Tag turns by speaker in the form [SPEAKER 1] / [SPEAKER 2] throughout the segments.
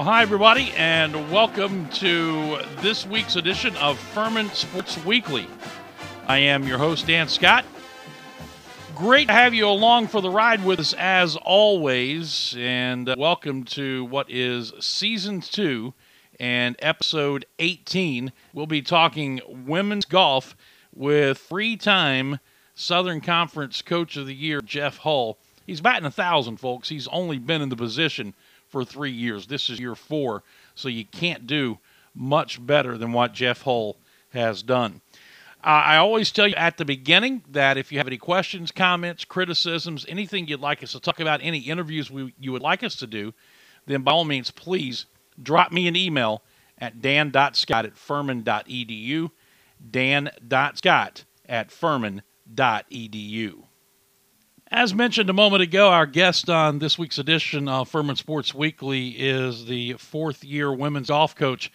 [SPEAKER 1] Well, hi, everybody, and welcome to this week's edition of Furman Sports Weekly. I am your host, Dan Scott. Great to have you along for the ride with us as always, and uh, welcome to what is season two and episode 18. We'll be talking women's golf with three time Southern Conference Coach of the Year, Jeff Hull. He's batting a thousand, folks. He's only been in the position for three years. This is year four, so you can't do much better than what Jeff Hull has done. I always tell you at the beginning that if you have any questions, comments, criticisms, anything you'd like us to talk about, any interviews we, you would like us to do, then by all means, please drop me an email at dan.scott at furman.edu, dan.scott at furman.edu. As mentioned a moment ago, our guest on this week's edition of Furman Sports Weekly is the fourth year women's golf coach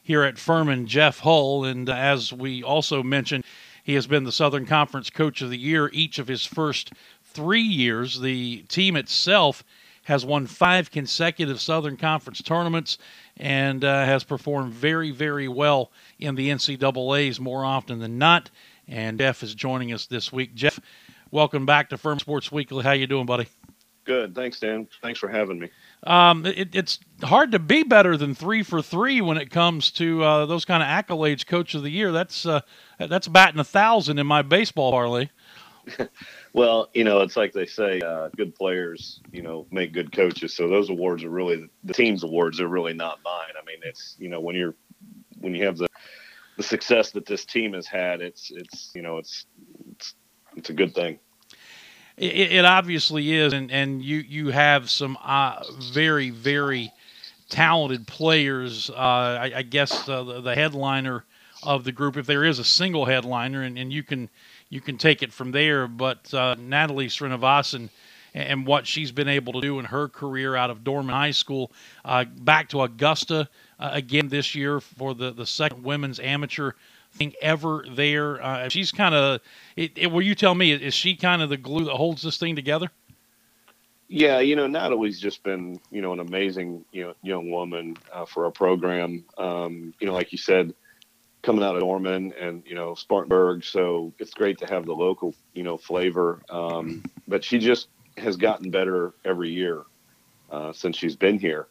[SPEAKER 1] here at Furman, Jeff Hull. And as we also mentioned, he has been the Southern Conference Coach of the Year each of his first three years. The team itself has won five consecutive Southern Conference tournaments and uh, has performed very, very well in the NCAAs more often than not. And Jeff is joining us this week. Jeff, welcome back to Furman Sports Weekly. How you doing, buddy?
[SPEAKER 2] Good. Thanks, Dan. Thanks for having me.
[SPEAKER 1] Um, it, it's hard to be better than three for three when it comes to uh, those kind of accolades. Coach of the year. That's uh, that's batting a thousand in my baseball parlay.
[SPEAKER 2] well, you know, it's like they say, uh, good players, you know, make good coaches. So those awards are really the team's awards. Are really not mine. I mean, it's you know when you're when you have the the success that this team has had, it's it's you know it's it's, a good thing.
[SPEAKER 1] It, it, obviously is, and, and you you have some uh, very very talented players. Uh, I, I, guess uh, the, the, headliner of the group, if there is a single headliner, and, and you can you can take it from there. But uh, Natalie Srinivasan and what she's been able to do in her career out of Dorman High School, uh, back to Augusta uh, again this year for the the second women's amateur thing ever there. Uh, she's kind of. Will you tell me? Is she kind of the glue that holds this thing together?
[SPEAKER 2] Yeah, you know, Natalie's just been, you know, an amazing, you know, young woman uh, for our program. Um, you know, like you said, coming out of Dorman and you know Spartanburg, so it's great to have the local, you know, flavor. Um, but she just has gotten better every year uh, since she's been here.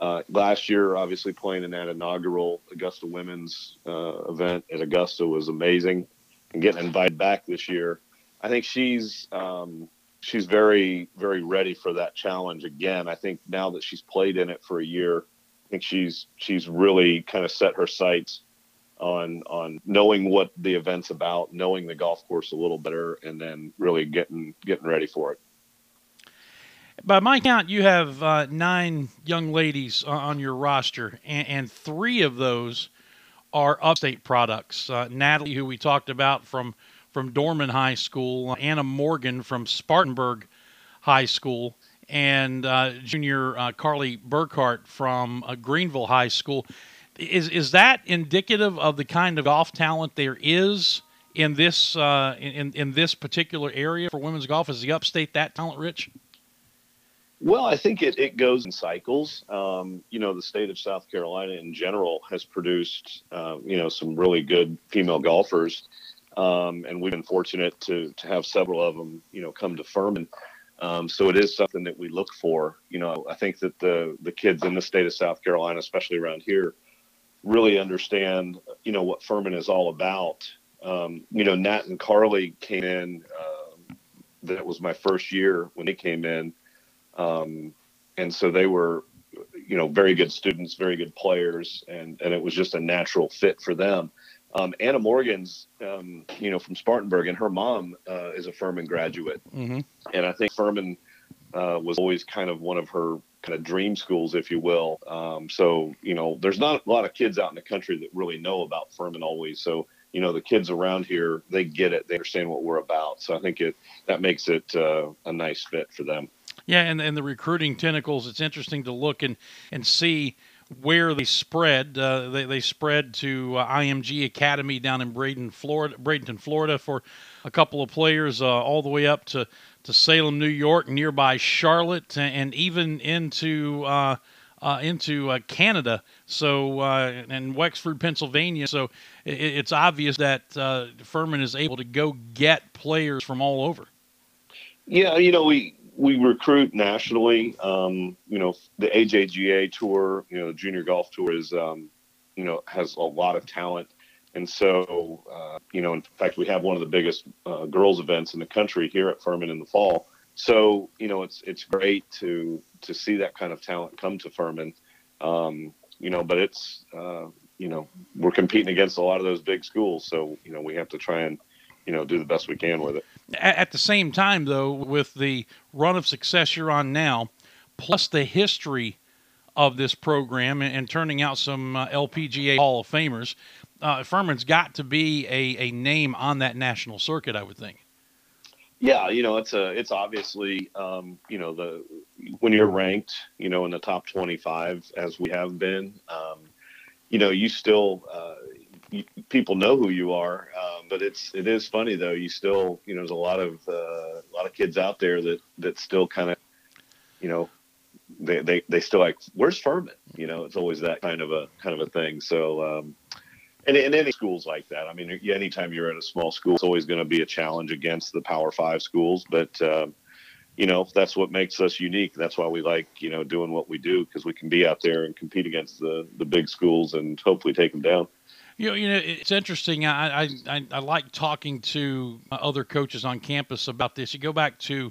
[SPEAKER 2] Uh, last year, obviously playing in that inaugural Augusta Women's uh, event at Augusta was amazing, and getting invited back this year, I think she's um, she's very very ready for that challenge again. I think now that she's played in it for a year, I think she's she's really kind of set her sights on on knowing what the event's about, knowing the golf course a little better, and then really getting getting ready for it
[SPEAKER 1] by my count, you have uh, nine young ladies on your roster, and, and, three of those are upstate products. Uh, Natalie, who we talked about from from Dorman High School, Anna Morgan from Spartanburg High School, and uh, junior uh, Carly Burkhart from uh, Greenville High School. Is is that indicative of the kind of golf talent there is in this uh, in in this particular area for women's golf? Is the upstate that talent rich?
[SPEAKER 2] Well, I think it, it goes in cycles. Um, you know, the state of South Carolina in general has produced, uh, you know, some really good female golfers. Um, and we've been fortunate to, to have several of them, you know, come to Furman. Um, so it is something that we look for. You know, I think that the, the kids in the state of South Carolina, especially around here, really understand, you know, what Furman is all about. Um, you know, Nat and Carly came in, uh, that was my first year when they came in um, and so they were, you know, very good students, very good players, and and it was just a natural fit for them. Um, Anna Morgan's, um, you know, from Spartanburg, and her mom uh, is a Furman graduate, mm-hmm. and I think Furman uh, was always kind of one of her kind of dream schools, if you will. Um, so, you know, there's not a lot of kids out in the country that really know about Furman always. So, you know, the kids around here, they get it, they understand what we're about. So I think it that makes it uh, a nice fit for them.
[SPEAKER 1] Yeah, and, and the recruiting tentacles, it's interesting to look and, and see where they spread. Uh, they, they spread to uh, IMG Academy down in Braden, Florida, Bradenton, Florida for a couple of players, uh, all the way up to, to Salem, New York, nearby Charlotte, and even into uh, uh, into uh, Canada, so and Wexford, Pennsylvania. So it, it's obvious that Furman is able to go get players from all over.
[SPEAKER 2] Yeah, you know we we recruit nationally. Um, you know the AJGA tour, you know Junior Golf Tour is um, you know has a lot of talent. And so, uh, you know, in fact, we have one of the biggest uh, girls events in the country here at Furman in the fall. So, you know, it's it's great to to see that kind of talent come to Furman. Um, you know, but it's uh, you know we're competing against a lot of those big schools, so you know we have to try and you know do the best we can with it.
[SPEAKER 1] At the same time, though, with the run of success you're on now, plus the history of this program and, and turning out some uh, LPGA Hall of Famers, uh, Furman's got to be a, a name on that national circuit, I would think.
[SPEAKER 2] Yeah, you know, it's a it's obviously um, you know the when you're ranked, you know, in the top 25 as we have been, um, you know, you still uh, people know who you are, um, but it's it is funny though. You still you know there's a lot of uh, a lot of kids out there that that still kind of you know they, they they still like where's Furman? You know, it's always that kind of a kind of a thing. So um, and in any schools like that. I mean, anytime you're at a small school, it's always going to be a challenge against the Power Five schools. But um, you know, that's what makes us unique. That's why we like you know doing what we do because we can be out there and compete against the the big schools and hopefully take them down.
[SPEAKER 1] You know, you know, it's interesting. I, I, I like talking to other coaches on campus about this. You go back to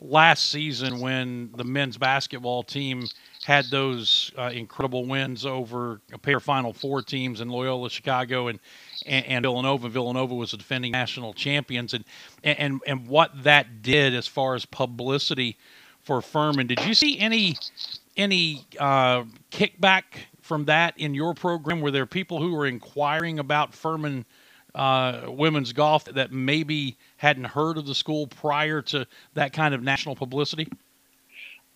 [SPEAKER 1] last season when the men's basketball team had those uh, incredible wins over a pair of Final Four teams in Loyola Chicago and, and, and Villanova. Villanova was the defending national champions, and and and what that did as far as publicity for Furman. Did you see any any uh, kickback from that in your program? Were there people who were inquiring about Furman? Uh, women's golf that maybe hadn't heard of the school prior to that kind of national publicity?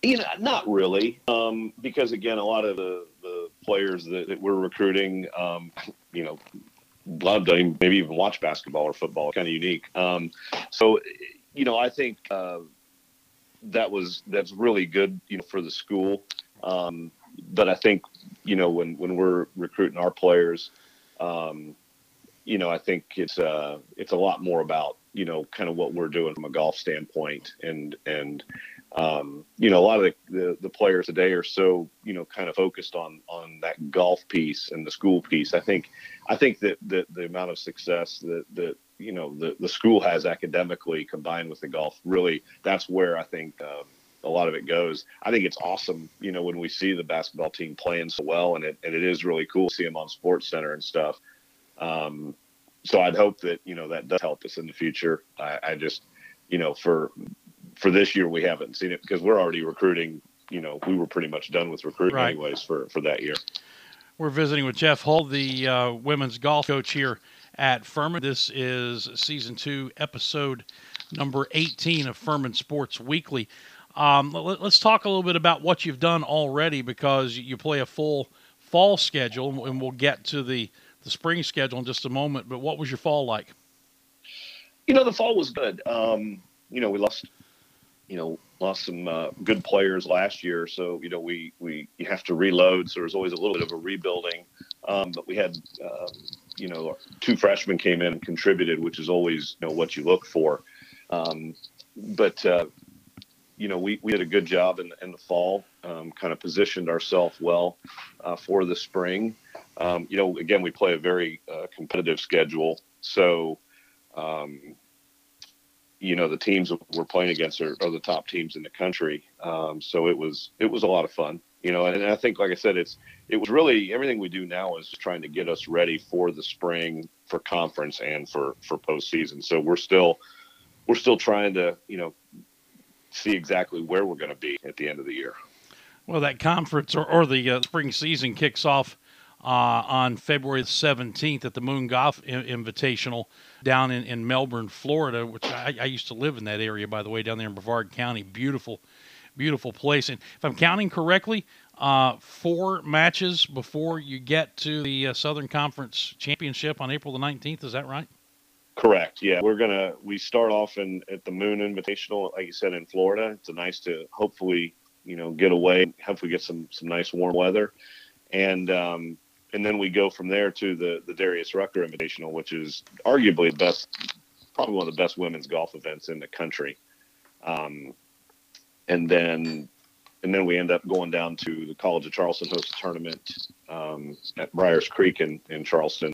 [SPEAKER 2] You know, not really, um, because again, a lot of the, the players that, that we're recruiting, um, you know, lot of maybe even watch basketball or football. Kind of unique. Um, so, you know, I think uh, that was that's really good, you know, for the school. Um, but I think, you know, when when we're recruiting our players, um, you know, I think it's uh, it's a lot more about you know kind of what we're doing from a golf standpoint and and um, you know, a lot of the, the, the, players today are so, you know, kind of focused on, on that golf piece and the school piece. I think, I think that, that the amount of success that, that, you know, the, the school has academically combined with the golf, really, that's where I think, uh, a lot of it goes. I think it's awesome, you know, when we see the basketball team playing so well, and it and it is really cool to see them on Sports Center and stuff. Um, so I'd hope that you know that does help us in the future. I, I just, you know, for for this year we haven't seen it because we're already recruiting. You know, we were pretty much done with recruiting right. anyways for for that year.
[SPEAKER 1] We're visiting with Jeff Hull, the uh, women's golf coach here at Furman. This is season two, episode number 18 of Furman Sports Weekly. Um, let, us talk a little bit about what you've done already because you play a full fall schedule, and we'll get to the, the spring schedule in just a moment. But what was your fall like?
[SPEAKER 2] You know, the fall was good. Um, you know, we lost you know, lost some uh, good players last year, so you know we we you have to reload. So there's always a little bit of a rebuilding. Um, but we had, um, you know, two freshmen came in and contributed, which is always you know what you look for. Um, but uh, you know, we, we did a good job in, in the fall, um, kind of positioned ourselves well uh, for the spring. Um, you know, again, we play a very uh, competitive schedule, so um, you know the teams we're playing against are, are the top teams in the country. Um, so it was it was a lot of fun, you know. And, and, I think, like I said, it's it was really everything we do now is trying to get us ready for the spring, for conference, and for for postseason. So we're still we're still trying to you know see exactly where we're going to be at the end of the year.
[SPEAKER 1] Well, that conference or, or the uh, spring season kicks off uh, on February 17th at the Moon Golf Invitational down in, in Melbourne, Florida, which I, I, used to live in that area, by the way, down there in Brevard County. Beautiful, beautiful place. And if I'm counting correctly, uh, four matches before you get to the uh, Southern Conference Championship on April the 19th. Is that right?
[SPEAKER 2] Correct. Yeah, we're gonna we start off in at the Moon Invitational, like you said, in Florida. It's a nice to hopefully you know, get away, hopefully get some some nice warm weather, and um, and then we go from there to the the Darius Rucker Invitational, which is arguably the best, probably one of the best women's golf events in the country. Um, and then and then we end up going down to the College of Charleston hosts a tournament um, at Briars Creek in, in Charleston,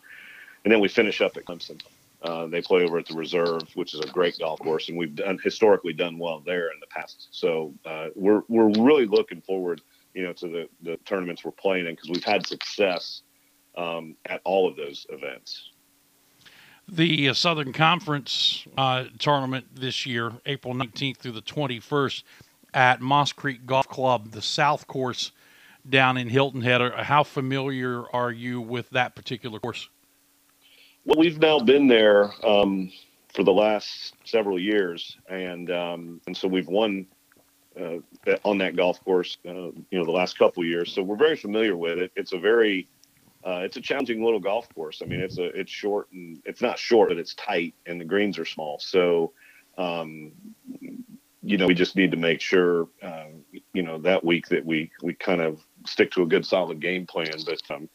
[SPEAKER 2] and then we finish up at Clemson. Uh, they play over at the Reserve, which is a great golf course, and we've done historically done well there in the past. So uh, we're we're really looking forward, you know, to the the tournaments we're playing in because we've had success um, at all of those events.
[SPEAKER 1] The uh, Southern Conference uh, tournament this year, April 19th through the 21st, at Moss Creek Golf Club, the South Course down in Hilton Head. How familiar are you with that particular course?
[SPEAKER 2] Well, we've now been there um, for the last several years, and um, and so we've won uh, on that golf course, uh, you know, the last couple years. So we're very familiar with it. It's a very uh, it's a challenging little golf course. I mean, it's a it's short and it's not short, but it's tight, and the greens are small. So um, you know, we just need to make sure, uh, you know, that week that we we kind of stick to a good solid game plan. But um,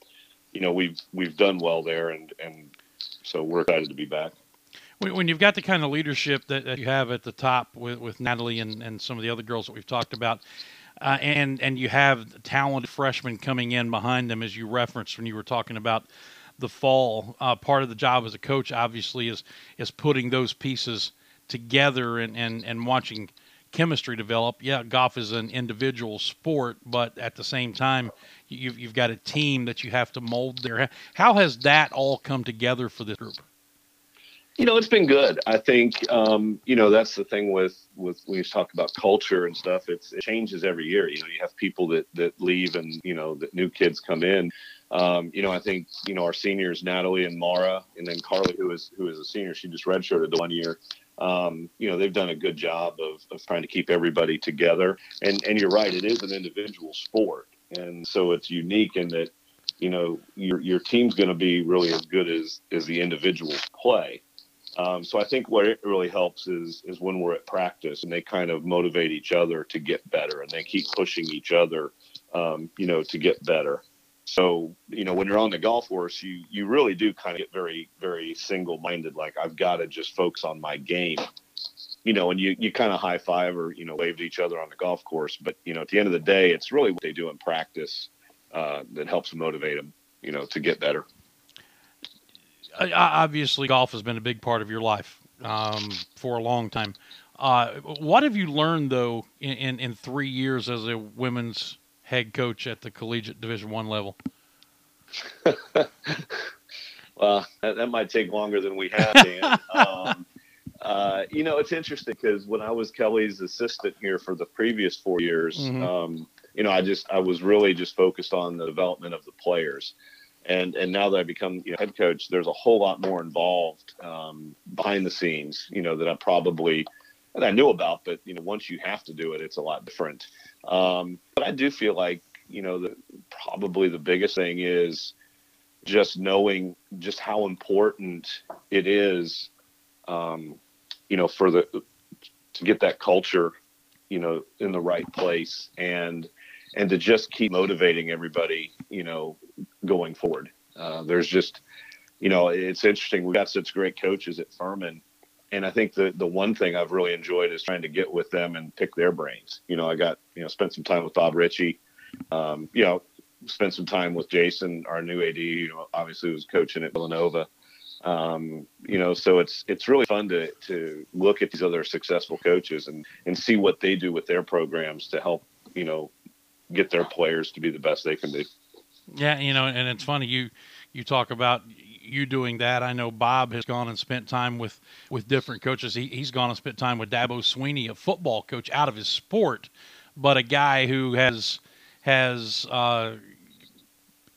[SPEAKER 2] you know, we've we've done well there, and and so we're excited to be back.
[SPEAKER 1] When you've got the kind of leadership that, that you have at the top with, with Natalie and, and some of the other girls that we've talked about, uh, and and you have talented freshmen coming in behind them, as you referenced when you were talking about the fall. Uh, part of the job as a coach, obviously, is is putting those pieces together and, and, and watching chemistry develop. Yeah, golf is an individual sport, but at the same time, you've, you've got a team that you have to mold there. How has that all come together for this group?
[SPEAKER 2] You know, it's been good. I think, um, you know, that's the thing with, with when you talk about culture and stuff, it's, it changes every year. You know, you have people that, that leave and, you know, that new kids come in. Um, you know, I think, you know, our seniors, Natalie and Mara, and then Carly, who is, who is a senior, she just redshirted the one year um, you know they've done a good job of, of trying to keep everybody together. And and you're right it is an individual sport. And so it's unique in that you know your your team's going to be really as good as as the individuals play. Um, so I think what it really helps is is when we're at practice and they kind of motivate each other to get better and they keep pushing each other um, you know to get better so, you know, when you're on the golf course, you you really do kind of get very, very single minded. Like I've got to just focus on my game, you know, and you, you kind of high five or, you know, wave to each other on the golf course. But, you know, at the end of the day, it's really what they do in practice uh, that helps motivate them, you know, to get better.
[SPEAKER 1] Obviously, golf has been a big part of your life um, for a long time. Uh, what have you learned, though, in, in, in three years as a women's head coach at the collegiate Division One level?
[SPEAKER 2] well, that, that, might take longer than we have, Dan. um, uh, you know, it's interesting because when I was Kelly's assistant here for the previous four years, mm-hmm. um, you know, I just I was really just focused on the development of the players. And, and now that I become you know, head coach, there's a whole lot more involved um, behind the scenes, you know, that I probably that I knew about, but you know, once you have to do it, it's a lot different. Um, but I do feel like, you know, the, probably the biggest thing is just knowing just how important it is, um, you know, for the to get that culture, you know, in the right place and and to just keep motivating everybody, you know, going forward. Uh, there's just, you know, it's interesting. We've got such great coaches at Furman and I think the the one thing I've really enjoyed is trying to get with them and pick their brains. You know, I got you know spent some time with Bob Richey. Um, you know, spent some time with Jason, our new AD. You know, obviously was coaching at Villanova. Um, you know, so it's it's really fun to to look at these other successful coaches and and see what they do with their programs to help you know get their players to be the best they can be.
[SPEAKER 1] Yeah, you know, and it's funny you you talk about you doing that. I know Bob has gone and spent time with with different coaches. He, he's gone and spent time with Dabo Swinney, a football coach out of his sport, but a guy who has has uh,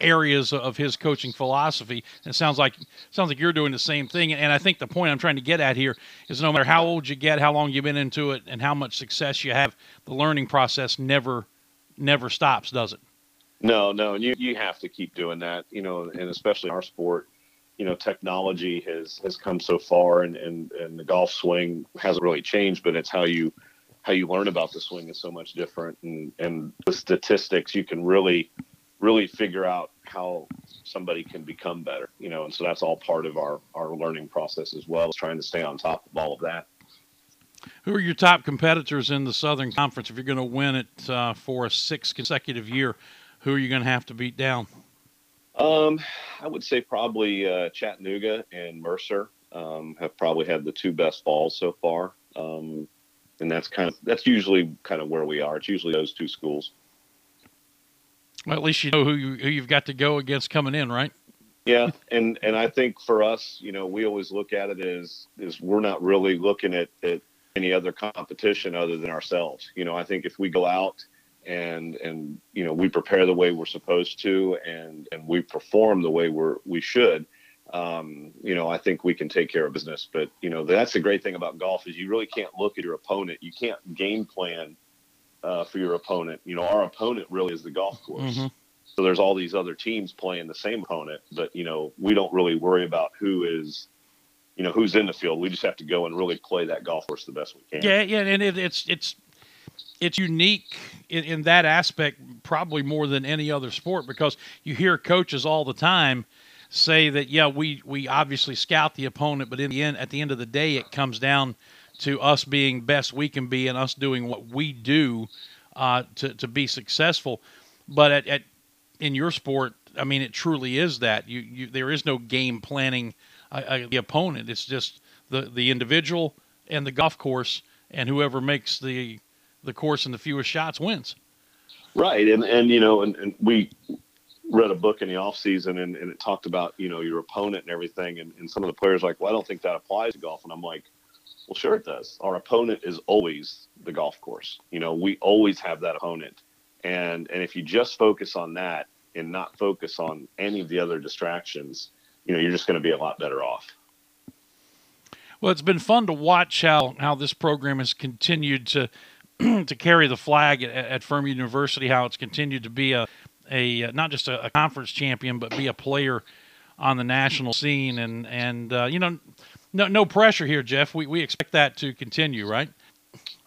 [SPEAKER 1] areas of his coaching philosophy. And it sounds like sounds like you're doing the same thing. And I think the point I'm trying to get at here is no matter how old you get, how long you've been into it, and how much success you have, the learning process never never stops, does it?
[SPEAKER 2] No, no, and you you have to keep doing that, you know, and especially in our sport you know technology has has come so far and and and the golf swing hasn't really changed but it's how you how you learn about the swing is so much different, and and the statistics you can really really figure out how somebody can become better, you know, and so that's all part of our our learning process as well, is trying to stay on top of all of that.
[SPEAKER 1] Who are your top competitors in the Southern Conference? If you're going to win it uh, for a sixth consecutive year, who are you going to have to beat down?
[SPEAKER 2] Um, I would say probably uh, Chattanooga and Mercer um, have probably had the two best falls so far, um, and that's kind of that's usually kind of where we are. It's usually those two schools.
[SPEAKER 1] Well, at least you know who, you, who you've got to go against coming in, right?
[SPEAKER 2] Yeah, and and I think for us, you know, we always look at it as is we're not really looking at, at any other competition other than ourselves. You know, I think if we go out and and you know we prepare the way we're supposed to and and we perform the way we're we should, um, you know, I think we can take care of business. But you know, that's the great thing about golf is you really can't look at your opponent. You can't game plan uh, for your opponent. You know, our opponent really is the golf course. Mm-hmm. So there's all these other teams playing the same opponent, but you know, we don't really worry about who is, you know, who's in the field. We just have to go and really play that golf course the best we can.
[SPEAKER 1] Yeah, yeah, and it, it's it's it's unique in, in that aspect, probably more than any other sport, because you hear coaches all the time say that yeah, we we obviously scout the opponent, but in the end, at the end of the day, it comes down to us being best we can be and us doing what we do uh, to to be successful. But at, at in your sport, I mean, it truly is that you, you there is no game planning uh, uh, the opponent. It's just the the individual and the golf course, and whoever makes the the course and the fewest shots wins.
[SPEAKER 2] Right, and and you know, and, and we read a book in the off season, and, and it talked about you know your opponent and everything, and, and some of the players like, well, I don't think that applies to golf, and I'm like, well, sure it does. Our opponent is always the golf course. You know, we always have that opponent, and and if you just focus on that and not focus on any of the other distractions, you know, you're just going to be a lot better off.
[SPEAKER 1] Well, it's been fun to watch how how this program has continued to to carry the flag at, at Furman University. How it's continued to be a a not just a, a conference champion, but be a player on the national scene. And and uh, you know, no, no pressure here, Jeff. We, we expect that to continue, right?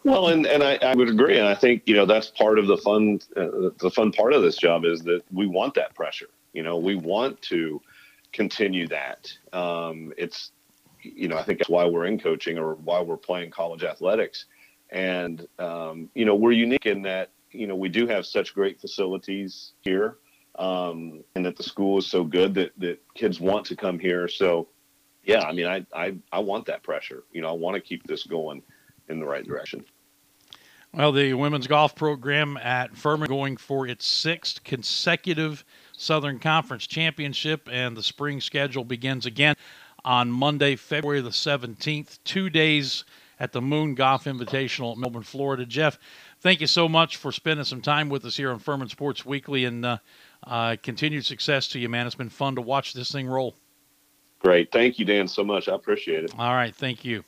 [SPEAKER 2] Well, and, and I, I would agree. And I think, you know, that's part of the fun, uh, the fun part of this job is that we want that pressure. You know, we want to continue that. Um, it's, you know, I think that's why we're in coaching or why we're playing college athletics. And, um, you know, we're unique in that, you know, we do have such great facilities here um, and that the school is so good that, that kids want to come here. So, yeah, I mean, I, I, I want that pressure. You know, I want to keep this going in the right direction.
[SPEAKER 1] Well, the women's golf program at Furman going for its sixth consecutive Southern Conference championship, and the spring schedule begins again on Monday, February the 17th, two days at the Moon Golf Invitational at Melbourne, Florida. Jeff, thank you so much for spending some time with us here on Furman Sports Weekly, and uh, uh, continued success to you, man. It's been fun to watch this thing roll.
[SPEAKER 2] Great. Thank you, Dan, so much. I appreciate it.
[SPEAKER 1] All right. Thank you.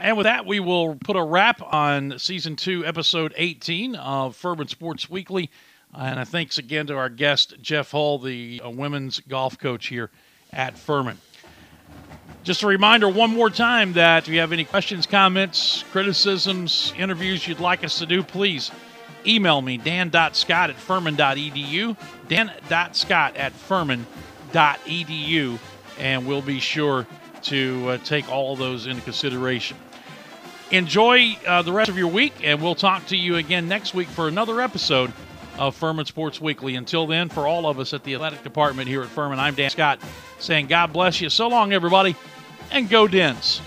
[SPEAKER 1] And with that, we will put a wrap on season two, episode 18 of Furman Sports Weekly. And thanks again to our guest, Jeff Hull, the uh, women's golf coach here at Furman. Just a reminder one more time that if you have any questions, comments, criticisms, interviews you'd like us to do, please email me, dan.scott at furman.edu, dan.scott at furman.edu and we'll be sure to uh, take all those into consideration. Enjoy uh, the rest of your week, and we'll talk to you again next week for another episode of Furman Sports Weekly. Until then, for all of us at the athletic department here at Furman, I'm Dan Scott saying God bless you. So long, everybody, and go Dins.